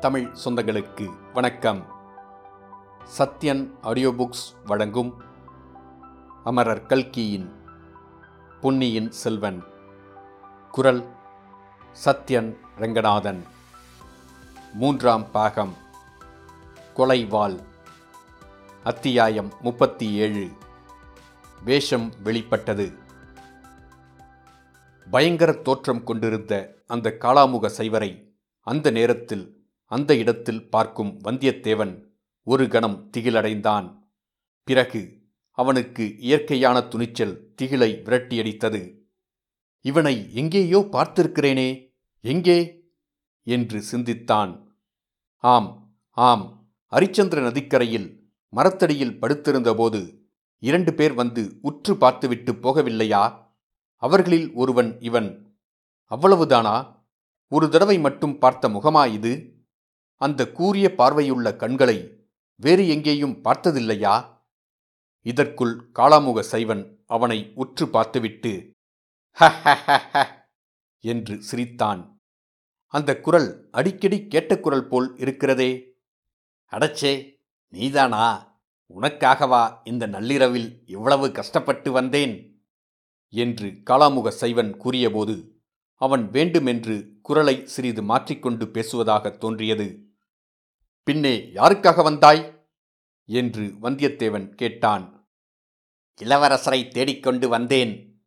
தமிழ் சொந்தங்களுக்கு வணக்கம். Sathyan audio books வழங்கும் அமரர் கல்கியின் பொன்னியின் செல்வன். குரல் சத்யன் ரங்கநாதன். மூன்றாம் பாகம். கொலைவாள். அத்தியாயம் முப்பத்தி ஏழு. வேஷம் வெளிப்பட்டது. பயங்கர தோற்றம் கொண்டிருந்த அந்த காளாமுக சைவரை அந்த நேரத்தில் அந்த இடத்தில் பார்க்கும் வந்தியத்தேவன் ஒரு கணம் திகிலடைந்தான். பிறகு அவனுக்கு இயற்கையான துணிச்சல் திகிலை விரட்டியடித்தது. இவனை எங்கேயோ பார்த்திருக்கிறேனே எங்கே? என்று சிந்தித்தான். ஆம் ஆம். அரிச்சந்திர நதிக்கரையில் மரத்தடியில் படுத்திருந்தபோது இரண்டு பேர் வந்து உற்று பார்த்துவிட்டு போகவில்லையா? அவர்களில் ஒருவன் இவன். அவ்வளவுதானா? ஒரு தடவை மட்டும் பார்த்த முகமா இது? அந்த கூரிய பார்வையுள்ள கண்களை வேறு எங்கேயும் பார்த்ததில்லையா? இதற்குள் காளாமுக சைவன் அவனை உற்று பார்த்துவிட்டு "ஹ ஹ ஹ ஹ" என்று சிரித்தான். அந்த குரல் அடிக்கடி கேட்ட குரல் போல் இருக்கிறதே. அடச்சே நீதானா? உனக்காகவா இந்த நள்ளிரவில் இவ்வளவு கஷ்டப்பட்டு வந்தேன்? என்று காளாமுக சைவன் கூறியபோது அவன் வேண்டுமென்று குரலை சிறிது மாற்றிக்கொண்டு பேசுவதாக தோன்றியது. பின்னே யாருக்காக வந்தாய்? என்று வந்தியத்தேவன் கேட்டான். இளவரசரை தேடிக்கொண்டு வந்தேன்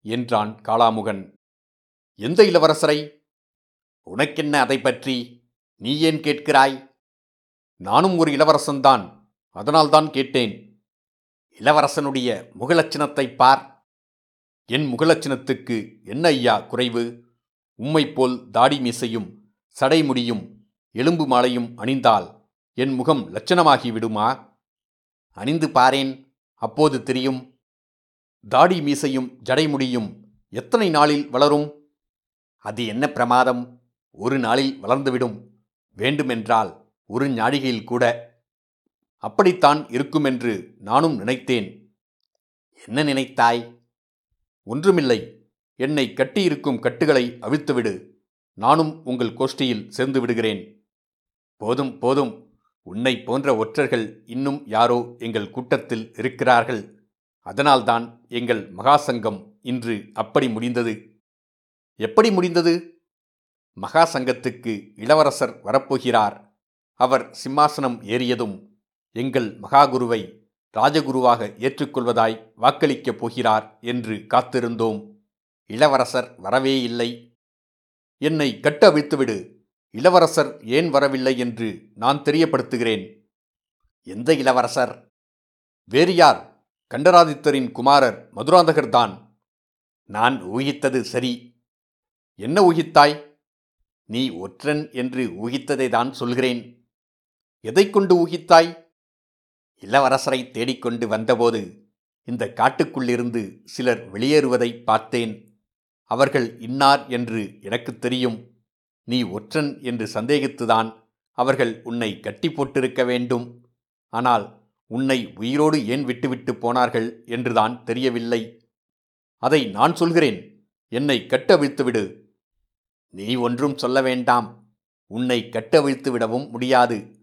என்றான் காளாமுகன். எந்த இளவரசரை? உனக்கென்ன அதை பற்றி? நீ ஏன் கேட்கிறாய்? நானும் ஒரு இளவரசன்தான் அதனால்தான் கேட்டேன். இளவரசனுடைய முகலட்சணத்தைப் பார். என் முகலட்சணத்துக்கு என்ன ஐயா குறைவு? உம்மைப் போல் தாடி மீசையும் சடைமுடியும் எலும்பு மாலையும் அணிந்தால் என் முகம் லட்சணமாகி விடுமா அணிந்து பாரேன் அப்போது தெரியும். தாடி மீசையும் ஜடைமுடியும் எத்தனை நாளில் வளரும்? அது என்ன பிரமாதம்? ஒரு நாளில் வளர்ந்துவிடும். வேண்டுமென்றால் ஒரு ஞாழிகையில் கூட. அப்படித்தான் இருக்குமென்று நானும் நினைத்தேன். என்ன நினைத்தாய்? ஒன்றுமில்லை. என்னை கட்டியிருக்கும் கட்டுகளை அவிழ்த்துவிடு. நானும் உங்கள் கோஷ்டியில் சேர்ந்து விடுகிறேன் போதும் போதும். உன்னை போன்ற ஒற்றர்கள் இன்னும் யாரோ எங்கள் கூட்டத்தில் இருக்கிறார்கள். அதனால்தான் எங்கள் மகாசங்கம் இன்று அப்படி முடிந்தது. எப்படி முடிந்தது? மகாசங்கத்துக்கு இளவரசர் வரப்போகிறார். அவர் சிம்மாசனம் ஏறியதும் எங்கள் மகாகுருவை ராஜகுருவாக ஏற்றுக்கொள்வதாய் வாக்களிக்கப் போகிறார் என்று காத்திருந்தோம். இளவரசர் வரவே இல்லை என்னை கட்டவிழ்த்துவிடு இளவரசர் ஏன் வரவில்லை என்று நான் தெரியப்படுத்துகிறேன். எந்த இளவரசர்? வேறு யார்? கண்டராதித்தரின் குமாரர் மதுராந்தகர்தான் நான் ஊகித்தது சரி. என்ன ஊகித்தாய்? நீ ஒற்றன் என்று ஊகித்ததை தான் சொல்கிறேன். எதை கொண்டு ஊகித்தாய்? இளவரசரை தேடிக்கொண்டு வந்தபோது இந்த காட்டுக்குள்ளிருந்து சிலர் வெளியேறுவதை பார்த்தேன். அவர்கள் இன்னார் என்று எனக்கு தெரியும். நீ ஒற்றன் என்று சந்தேகித்துதான் அவர்கள் உன்னை கட்டி போட்டிருக்க வேண்டும். ஆனால் உன்னை உயிரோடு ஏன் விட்டுவிட்டு போனார்கள் என்றுதான் தெரியவில்லை. அதை நான் சொல்கிறேன். என்னை கட்டவிழ்த்துவிடு நீ ஒன்றும் சொல்ல வேண்டாம். உன்னை கட்டவிழ்த்து விடவும் முடியாது.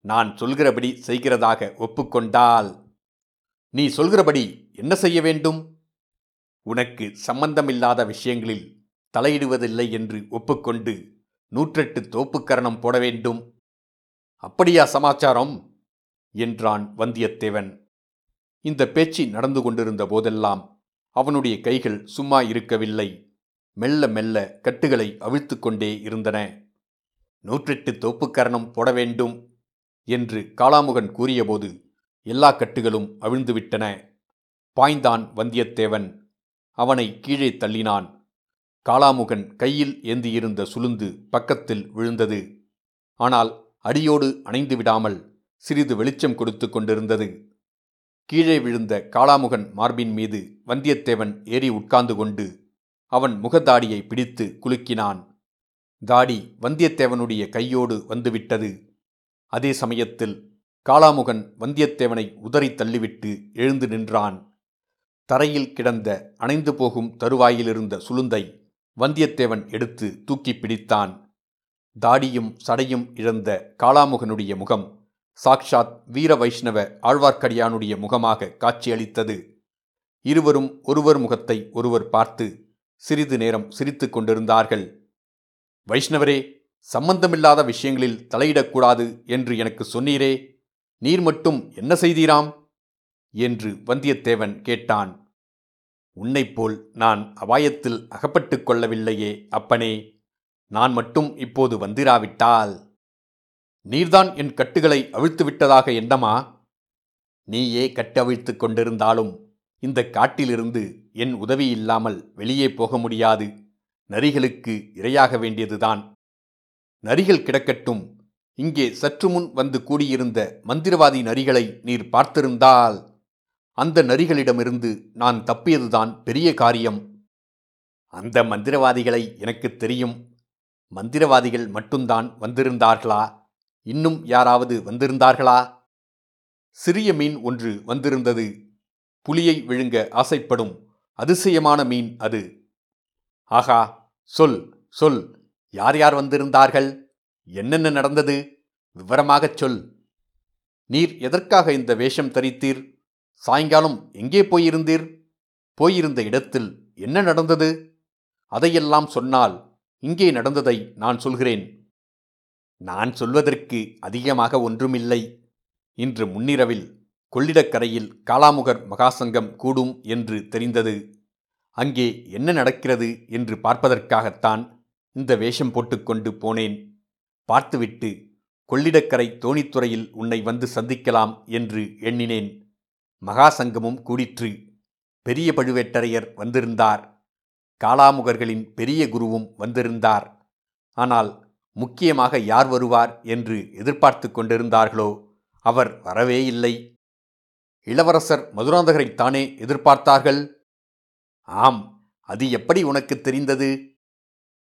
நான் சொல்கிறபடி செய்கிறதாக ஒப்புக்கொண்டால். நீ சொல்கிறபடி என்ன செய்ய வேண்டும்? உனக்கு சம்பந்தமில்லாத விஷயங்களில் தலையிடுவதில்லை என்று ஒப்புக்கொண்டு நூற்றெட்டு தோப்புக்கரணம் போட வேண்டும். அப்படியா சமாச்சாரம்? என்றான் வந்தியத்தேவன். இந்த பேச்சு நடந்து கொண்டிருந்த போதெல்லாம் அவனுடைய கைகள் சும்மா இருக்கவில்லை. மெல்ல மெல்ல கட்டுகளை அவிழ்த்து கொண்டே இருந்தன. நூற்றெட்டு தோப்புக்கரணம் போட வேண்டும் என்று காளாமுகன் கூறியபோது எல்லா கட்டுகளும் அவிழ்ந்துவிட்டன. பாய்ந்தான் வந்தியத்தேவன். அவனை கீழே தள்ளினான். காளாமுகன் கையில் ஏந்தியிருந்த சுளுந்து பக்கத்தில் விழுந்தது. ஆனால் அடியோடு அணைந்து விடாமல் சிறிது வெளிச்சம் கொடுத்து கொண்டிருந்தது. கீழே விழுந்த காளாமுகன் மார்பின் மீது வந்தியத்தேவன் ஏறி உட்கார்ந்து கொண்டு அவன் முகதாடியை பிடித்து குலுக்கினான். தாடி வந்தியத்தேவனுடைய கையோடு வந்துவிட்டது. அதே சமயத்தில் காளாமுகன் வந்தியத்தேவனை உதறி தள்ளிவிட்டு எழுந்து நின்றான். தரையில் கிடந்த அணைந்து போகும் தருவாயிலிருந்த சுளுந்தை வந்தியத்தேவன் எடுத்து தூக்கிப் பிடித்தான். தாடியும் சடையும் இழந்த காளாமுகனுடைய முகம் சாக்ஷாத் வீர வைஷ்ணவ ஆழ்வார்க்கடியானுடைய முகமாக காட்சியளித்தது. இருவரும் ஒருவர் முகத்தை ஒருவர் பார்த்து சிறிது நேரம் சிரித்து கொண்டிருந்தார்கள். வைஷ்ணவரே சம்பந்தமில்லாத விஷயங்களில் தலையிடக்கூடாது என்று எனக்கு சொன்னீரே நீர் மட்டும் என்ன செய்தீராம்? என்று வந்தியத்தேவன் கேட்டான். உன்னைப்போல் நான் அபாயத்தில் அகப்பட்டு கொள்ளவில்லையே அப்பனே. நான் மட்டும் இப்போது வந்திராவிட்டால். நீர்தான் என் கட்டுகளை அவிழ்த்து விட்டதாக எண்ணமா? நீயே கட்டவிழ்த்து கொண்டிருந்தாலும் இந்த காட்டிலிருந்து என் உதவி இல்லாமல் வெளியே போக முடியாது. நரிகளுக்கு இரையாக வேண்டியதுதான். நரிகள் கிடக்கட்டும். இங்கே சற்று முன் வந்து கூடியிருந்த மந்திரவாதி நரிகளை நீர் பார்த்திருந்தால். அந்த நரிகளிடமிருந்து நான் தப்பியதுதான் பெரிய காரியம். அந்த மந்திரவாதிகளை எனக்கு தெரியும். மந்திரவாதிகள் மட்டும்தான் வந்திருந்தார்களா? இன்னும் யாராவது வந்திருந்தார்களா? சிறிய மீன் ஒன்று வந்திருந்தது. புலியை விழுங்க ஆசைப்படும். அதிசயமான மீன் அது. ஆகா சொல் சொல். யார் யார் வந்திருந்தார்கள்? என்னென்ன நடந்தது? விவரமாகச் சொல். நீர் எதற்காக இந்த வேஷம் தரித்தீர்? சாயங்காலம் எங்கே போயிருந்தீர்? போயிருந்த இடத்தில் என்ன நடந்தது? அதையெல்லாம் சொன்னால் இங்கே நடந்ததை நான் சொல்கிறேன். நான் சொல்வதற்கு அதிகமாக ஒன்றுமில்லை. இன்று முன்னிரவில் கொள்ளிடக்கரையில் காளாமுகர் மகாசங்கம் கூடும் என்று தெரிந்தது. அங்கே என்ன நடக்கிறது என்று பார்ப்பதற்காகத்தான் இந்த வேஷம் போட்டுக்கொண்டு போனேன். பார்த்துவிட்டு கொள்ளிடக்கரை தோணித்துறையில் உன்னை வந்து சந்திக்கலாம் என்று எண்ணினேன். மகாசங்கமும் கூடிற்று. பெரிய பழுவேட்டரையர் வந்திருந்தார். காளாமுகர்களின் பெரிய குருவும் வந்திருந்தார். ஆனால் முக்கியமாக யார் வருவார் என்று எதிர்பார்த்து கொண்டிருந்தார்களோ அவர் வரவே இல்லை. இளவரசர் மதுராந்தகரைத்தானே எதிர்பார்த்தார்கள்? ஆம் அது எப்படி உனக்கு தெரிந்தது?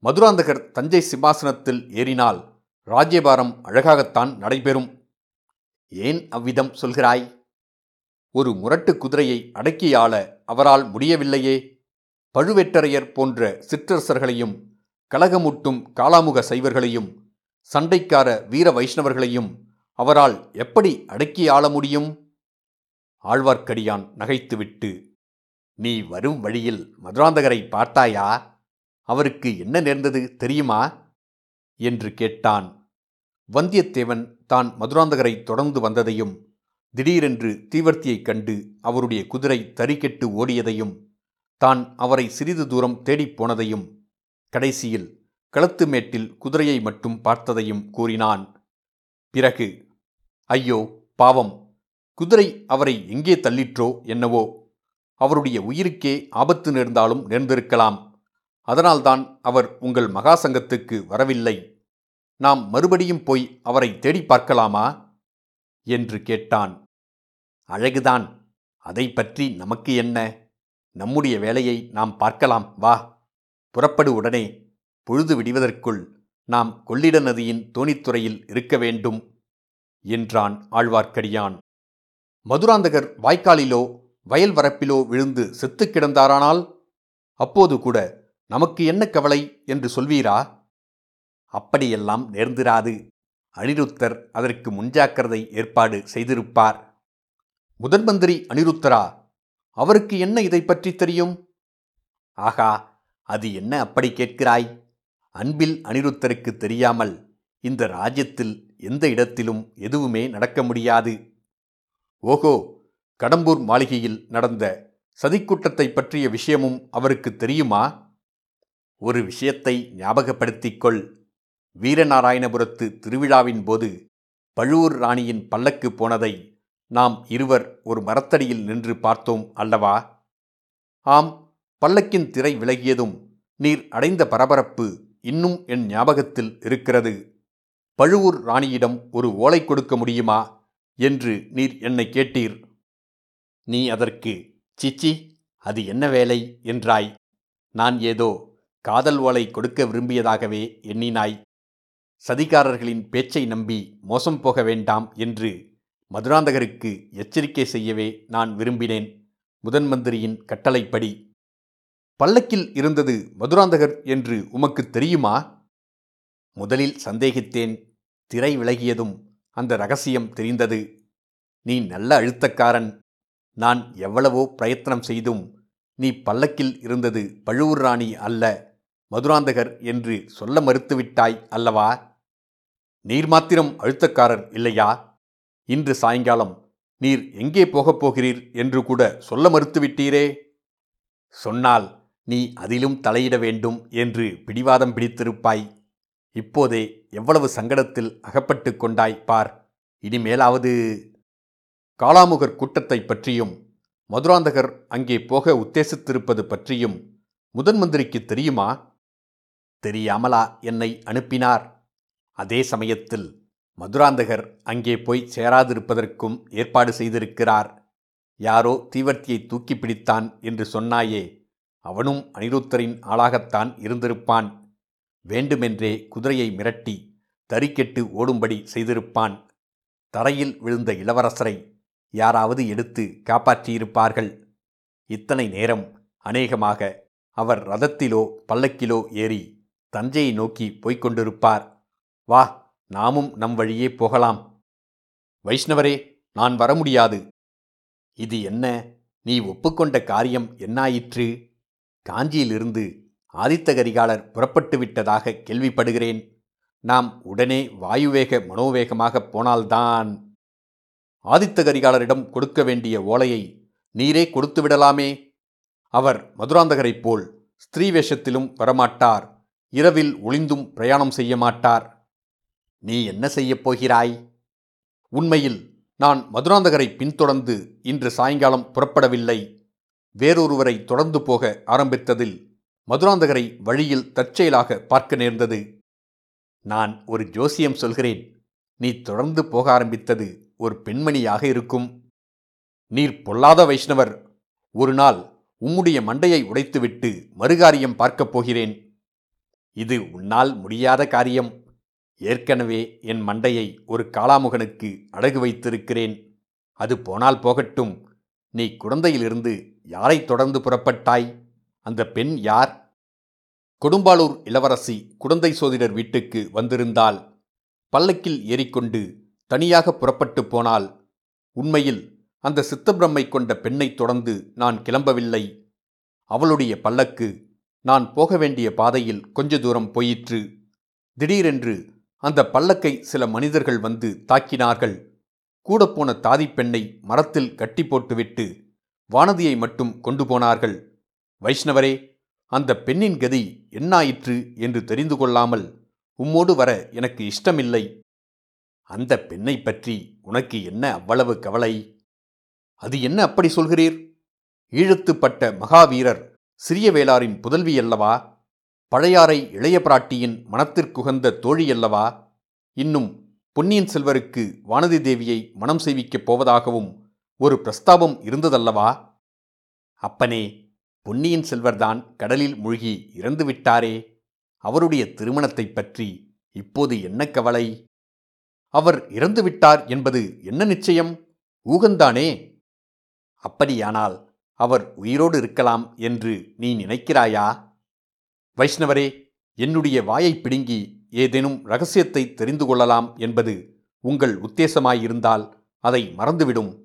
மதுராந்தகர் தஞ்சை சிம்மாசனத்தில் ஏறினால் ராஜ்யபாரம் அழகாகத்தான் நடைபெறும். ஏன் அவ்விதம் சொல்கிறாய்? ஒரு முரட்டு குதிரையை அடக்கியாள அவரால் முடியவில்லையே. பழுவேட்டரையர் போன்ற சிற்றரசர்களையும் கலகமூட்டும் காலாமுக சைவர்களையும் சண்டைக்கார வீர வைஷ்ணவர்களையும் அவரால் எப்படி அடக்கி ஆள முடியும்? ஆழ்வார்க்கடியான் நகைத்துவிட்டு நீ வரும் வழியில் மதுராந்தகரை பார்த்தாயா? அவருக்கு என்ன நேர்ந்தது தெரியுமா? என்று கேட்டான். வந்தியத்தேவன் தான் மதுராந்தகரை தொடர்ந்து வந்ததையும் திடீரென்று தீவர்த்தியைக் கண்டு அவருடைய குதிரை தறிக்கெட்டு ஓடியதையும் தான் அவரை சிறிது தூரம் தேடிப் போனதையும் கடைசியில் களத்து மேட்டில் குதிரையை மட்டும் பார்த்ததையும் கூறினான். பிறகு ஐயோ பாவம்! குதிரை அவரை எங்கே தள்ளிற்றோ என்னவோ அவருடைய உயிருக்கே ஆபத்து நேர்ந்தாலும் நேர்ந்திருக்கலாம். அதனால்தான் அவர் உங்கள் மகாசங்கத்துக்கு வரவில்லை. நாம் மறுபடியும் போய் அவரை தேடி பார்க்கலாமா? என்று கேட்டான். அழகுதான். அதை பற்றி நமக்கு என்ன? நம்முடைய வேலையை நாம் பார்க்கலாம். வா. புறப்படு உடனே. பொழுது விடிவதற்குள் நாம் கொள்ளிட நதியின் தோணித்துறையில் இருக்க வேண்டும் என்றான் ஆழ்வார்க்கடியான். மதுராந்தகர் வாய்க்காலிலோ வயல் வரப்பிலோ விழுந்து செத்து கிடந்தாரானால்? அப்போது கூட நமக்கு என்ன கவலை என்று சொல்வீரா? அப்படியெல்லாம் நேர்ந்திராது. அனிருத்தர் அதற்கு முன்ஜாக்கிரதை ஏற்பாடு செய்திருப்பார். முதன்மந்திரி அனிருத்தரா அவருக்கு என்ன இதை பற்றி தெரியும்? ஆகா அது என்ன அப்படி கேட்கிறாய்? அன்பில் அனிருத்தருக்கு தெரியாமல் இந்த ராஜ்யத்தில் எந்த இடத்திலும் எதுவுமே நடக்க முடியாது. ஓஹோ கடம்பூர் மாளிகையில் நடந்த சதிக்கூட்டத்தை பற்றிய விஷயமும் அவருக்கு தெரியுமா? ஒரு விஷயத்தை ஞாபகப்படுத்திக் கொள். வீரநாராயணபுரத்து திருவிழாவின் போது பழுவூர் ராணியின் பல்லக்கு போனதை நாம் இருவர் ஒரு மரத்தடியில் நின்று பார்த்தோம் அல்லவா? ஆம் பல்லக்கின் திரை விலகியதும் நீர் அடைந்த பரபரப்பு இன்னும் என் ஞாபகத்தில் இருக்கிறது. பழுவூர் ராணியிடம் ஒரு ஓலை கொடுக்க முடியுமா? என்று நீர் என்னை கேட்டீர். நீ அதற்கு சிச்சி அது என்ன வேலை? என்றாய். நான் ஏதோ காதல் ஓலை கொடுக்க விரும்பியதாகவே எண்ணினாய். சதிகாரர்களின் பேச்சை நம்பி மோசம் போக வேண்டாம் என்று மதுராந்தகருக்கு எச்சரிக்கை செய்யவே நான் விரும்பினேன். முதன் மந்திரியின் கட்டளைப்படி பல்லக்கில் இருந்தது மதுராந்தகர் என்று உமக்கு தெரியுமா? முதலில் சந்தேகித்தேன். திரை விலகியதும் அந்த ரகசியம் தெரிந்தது. நீ நல்ல அழுத்தக்காரன். நான் எவ்வளவோ பிரயத்தனம் செய்தும் நீ பல்லக்கில் இருந்தது பழுவூர் ராணி அல்ல. மதுராந்தகர் என்று சொல்ல மறுத்துவிட்டாய் அல்லவா? நீர் மாத்திரம் அழுத்தக்காரர் இல்லையா? இன்று சாயங்காலம் நீர் எங்கே போகப் போகிறீர் என்று கூட சொல்ல மறுத்துவிட்டீரே? சொன்னால் நீ அதிலும் தலையிட வேண்டும் என்று பிடிவாதம் பிடித்திருப்பாய். இப்போதே எவ்வளவு சங்கடத்தில் அகப்பட்டு கொண்டாய் பார். இனிமேலாவது காளாமுகர் கூட்டத்தைப் பற்றியும் மதுராந்தகர் அங்கே போக உத்தேசித்திருப்பது பற்றியும் முதன் மந்திரிக்கு தெரியுமா? தெரியாமலா என்னை அனுப்பினார்? அதே சமயத்தில் மதுராந்தகர் அங்கே போய் சேராதிருப்பதற்கும் ஏற்பாடு செய்திருக்கிறார். யாரோ தீவர்த்தியை தூக்கி பிடித்தான் என்று சொன்னாயே அவனும் அனிருத்தரின் ஆளாகத்தான் இருந்திருப்பான். வேண்டுமென்றே குதிரையை மிரட்டி தறிக்கெட்டு ஓடும்படி செய்திருப்பான். தரையில் விழுந்த இளவரசரை யாராவது எடுத்து காப்பாற்றியிருப்பார்கள். இத்தனை நேரம் அநேகமாக அவர் ரதத்திலோ பல்லக்கிலோ ஏறி தஞ்சையை நோக்கி போய்க் கொண்டிருப்பார். வா நாமும் நம் வழியே போகலாம். வைஷ்ணவரே நான் வர முடியாது இது என்ன? நீ ஒப்புக்கொண்ட காரியம் என்னாயிற்று? காஞ்சியிலிருந்து ஆதித்த கரிகாலர் புறப்பட்டு விட்டதாக கேள்விப்படுகிறேன். நாம் உடனே வாயுவேக மனோவேகமாகப் போனால்தான். ஆதித்த கரிகாலரிடம் கொடுக்க வேண்டிய ஓலையை நீரே கொடுத்து விடலாமே. அவர் மதுராந்தகரைப் போல் ஸ்திரீ வேஷத்திலும் வரமாட்டார். இரவில் ஒளிந்தும் பிரயாணம் செய்ய மாட்டார். நீ என்ன செய்யப் போகிறாய்? உண்மையில் நான் மதுராந்தகரை பின்தொடர்ந்து இன்று சாயங்காலம் புறப்படவில்லை. வேறொருவரை தொடர்ந்து போக ஆரம்பித்ததில் மதுராந்தகரை வழியில் தற்செயலாக பார்க்க நேர்ந்தது. நான் ஒரு ஜோசியம் சொல்கிறேன். நீ தொடர்ந்து போக ஆரம்பித்தது ஒரு பெண்மணியாக இருக்கும். நீர் பொல்லாத வைஷ்ணவர். ஒரு நாள் உம்முடைய மண்டையை உடைத்துவிட்டு மறுகாரியம் பார்க்கப் போகிறேன். இது உன்னால் முடியாத காரியம். ஏற்கனவே என் மண்டையை ஒரு காளாமுகனுக்கு அடகு வைத்திருக்கிறேன். அது போனால் போகட்டும். நீ குழந்தையிலிருந்து யாரை தொடர்ந்து புறப்பட்டாய்? அந்த பெண் யார்? கொடும்பாளூர் இளவரசி குடந்தை சோதிடர் வீட்டுக்கு வந்திருந்தால் பல்லக்கில் ஏறிக்கொண்டு தனியாக புறப்பட்டு போனால் உண்மையில் அந்த சித்தப்பிரம்மை கொண்ட பெண்ணைத் தொடர்ந்து நான் கிளம்பவில்லை. அவளுடைய பல்லக்கு நான் போக வேண்டிய பாதையில் கொஞ்ச தூரம் போயிற்று. திடீரென்று அந்த பல்லக்கை சில மனிதர்கள் வந்து தாக்கினார்கள். கூடப்போன தாதி பெண்ணை மரத்தில் கட்டி போட்டுவிட்டு வானதியை மட்டும் கொண்டு போனார்கள். வைஷ்ணவரே அந்த பெண்ணின் கதி என்னாயிற்று என்று தெரிந்து கொள்ளாமல் உம்மோடு வர எனக்கு இஷ்டமில்லை. அந்த பெண்ணை பற்றி உனக்கு என்ன அவ்வளவு கவலை? அது என்ன அப்படி சொல்கிறீர்? ஈழத்துப்பட்ட மகாவீரர் சிறிய வேளாரின் புதல்வி அல்லவா? பழையாறை இளைய பிராட்டியின் மனத்திற்குகந்த தோழியல்லவா இன்னும் பொன்னியின் செல்வருக்கு வானதி தேவியை மனம் செய்விக்கப் போவதாகவும் ஒரு பிரஸ்தாபம் இருந்ததல்லவா? அப்பனே பொன்னியின் செல்வர்தான் கடலில் மூழ்கி இறந்து விட்டாரே. அவருடைய திருமணத்தைப் பற்றி இப்போது என்ன கவலை? அவர் இறந்துவிட்டார் என்பது என்ன நிச்சயம்? ஊகந்தானே? அப்படியானால் அவர் உயிரோடு இருக்கலாம் என்று நீ நினைக்கிறாயா? வைஷ்ணவரே என்னுடைய வாயை பிடுங்கி ஏதேனும் ரகசியத்தை தெரிந்து கொள்ளலாம் என்பது உங்கள் உத்தேசமாயிருந்தால் அதை மறந்துவிடும்.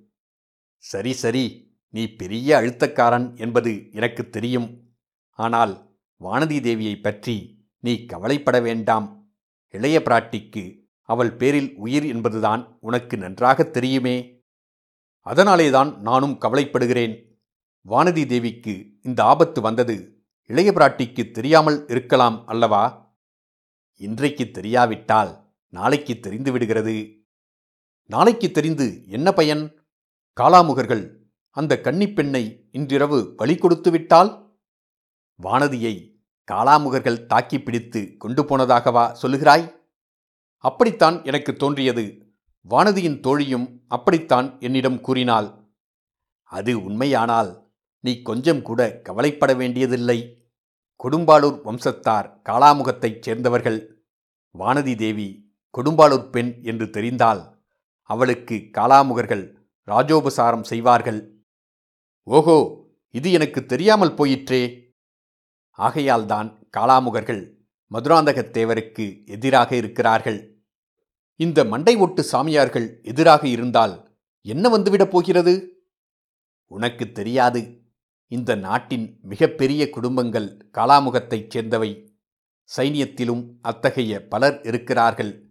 சரி சரி நீ பெரிய அழுத்தக்காரன் என்பது எனக்கு தெரியும். ஆனால் வானதி தேவியை பற்றி நீ கவலைப்பட வேண்டாம். இளைய பிராட்டிக்கு அவள் பேரில் உயிர் என்பதுதான் உனக்கு நன்றாகத் தெரியுமே. அதனாலேதான் நானும் கவலைப்படுகிறேன். வானதி தேவிக்கு இந்த ஆபத்து வந்தது இளைய பிராட்டிக்கு தெரியாமல் இருக்கலாம் அல்லவா? இன்றைக்கு தெரியாவிட்டால் நாளைக்கு தெரிந்து விடுகிறது. நாளைக்கு தெரிந்து என்ன பயன்? காளாமுகர்கள் அந்த கன்னிப்பெண்ணை இன்றிரவு பலி கொடுத்து விட்டால்? வானதியை காளாமுகர்கள் தாக்கி பிடித்து கொண்டு போனதாகவா சொல்லுகிறாய்? அப்படித்தான் எனக்கு தோன்றியது. வானதியின் தோழியும் அப்படித்தான் என்னிடம் கூறினாள். அது உண்மையானால் நீ கொஞ்சம் கூட கவலைப்பட வேண்டியதில்லை. கொடும்பாளூர் வம்சத்தார் காளாமுகத்தைச் சேர்ந்தவர்கள். வானதி தேவி கொடும்பாளூர் பெண் என்று தெரிந்தால் அவளுக்கு காளாமுகர்கள் ராஜோபசாரம் செய்வார்கள். ஓஹோ இது எனக்கு தெரியாமல் போயிற்றே. ஆகையால்தான் காளாமுகர்கள் மதுராந்தகத் தேவருக்கு எதிராக இருக்கிறார்கள். இந்த மண்டை ஒட்டு சாமியார்கள் எதிராக இருந்தால் என்ன வந்துவிடப் போகிறது? உனக்கு தெரியாது. இந்த நாட்டின் மிகப்பெரிய குடும்பங்கள் காலாமுகத்தைச் சேர்ந்தவை. சைனியத்திலும் அத்தகைய பலர் இருக்கிறார்கள்.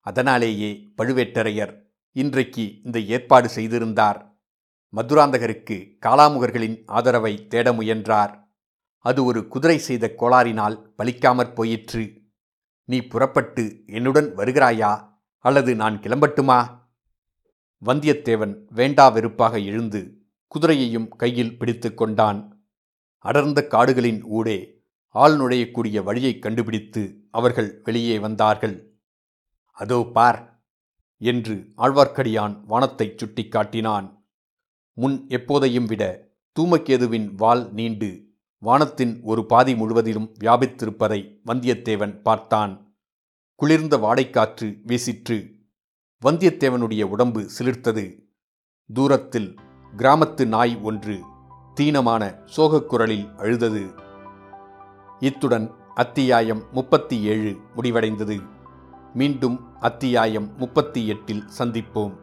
அதனாலேயே பழுவேட்டரையர் இன்றைக்கு இந்த ஏற்பாடு செய்திருந்தார். மதுராந்தகருக்கு காலாமுகர்களின் ஆதரவை தேட முயன்றார். அது ஒரு குதிரை செய்த கோளாறினால் பலிக்காமற் போயிற்று. நீ புறப்பட்டு என்னுடன் வருகிறாயா? அல்லது நான் கிளம்பட்டுமா? வந்தியத்தேவன் வேண்டா வெறுப்பாக எழுந்து குதிரையையும் கையில் பிடித்து கொண்டான். அடர்ந்த காடுகளின் ஊடே ஆள் நுழையக்கூடிய வழியை கண்டுபிடித்து அவர்கள் வெளியே வந்தார்கள். அதோ பார் என்று ஆழ்வார்க்கடியான் வானத்தைச் சுட்டிக்காட்டினான் முன் எப்போதையும் விட தூமக்கேதுவின் வால் நீண்டு வானத்தின் ஒரு பாதி முழுவதிலும் வியாபித்திருப்பதை வந்தியத்தேவன் பார்த்தான். குளிர்ந்த வாடைக்காற்று வீசிற்று. வந்தியத்தேவனுடைய உடம்பு சிலிர்த்தது. தூரத்தில் கிராமத்து நாய் ஒன்று தீனமான சோகக்குரலில் அழுதது. இத்துடன் அத்தியாயம் முப்பத்தி ஏழு முடிவடைந்தது. மீண்டும் அத்தியாயம் முப்பத்தி எட்டில் சந்திப்போம்.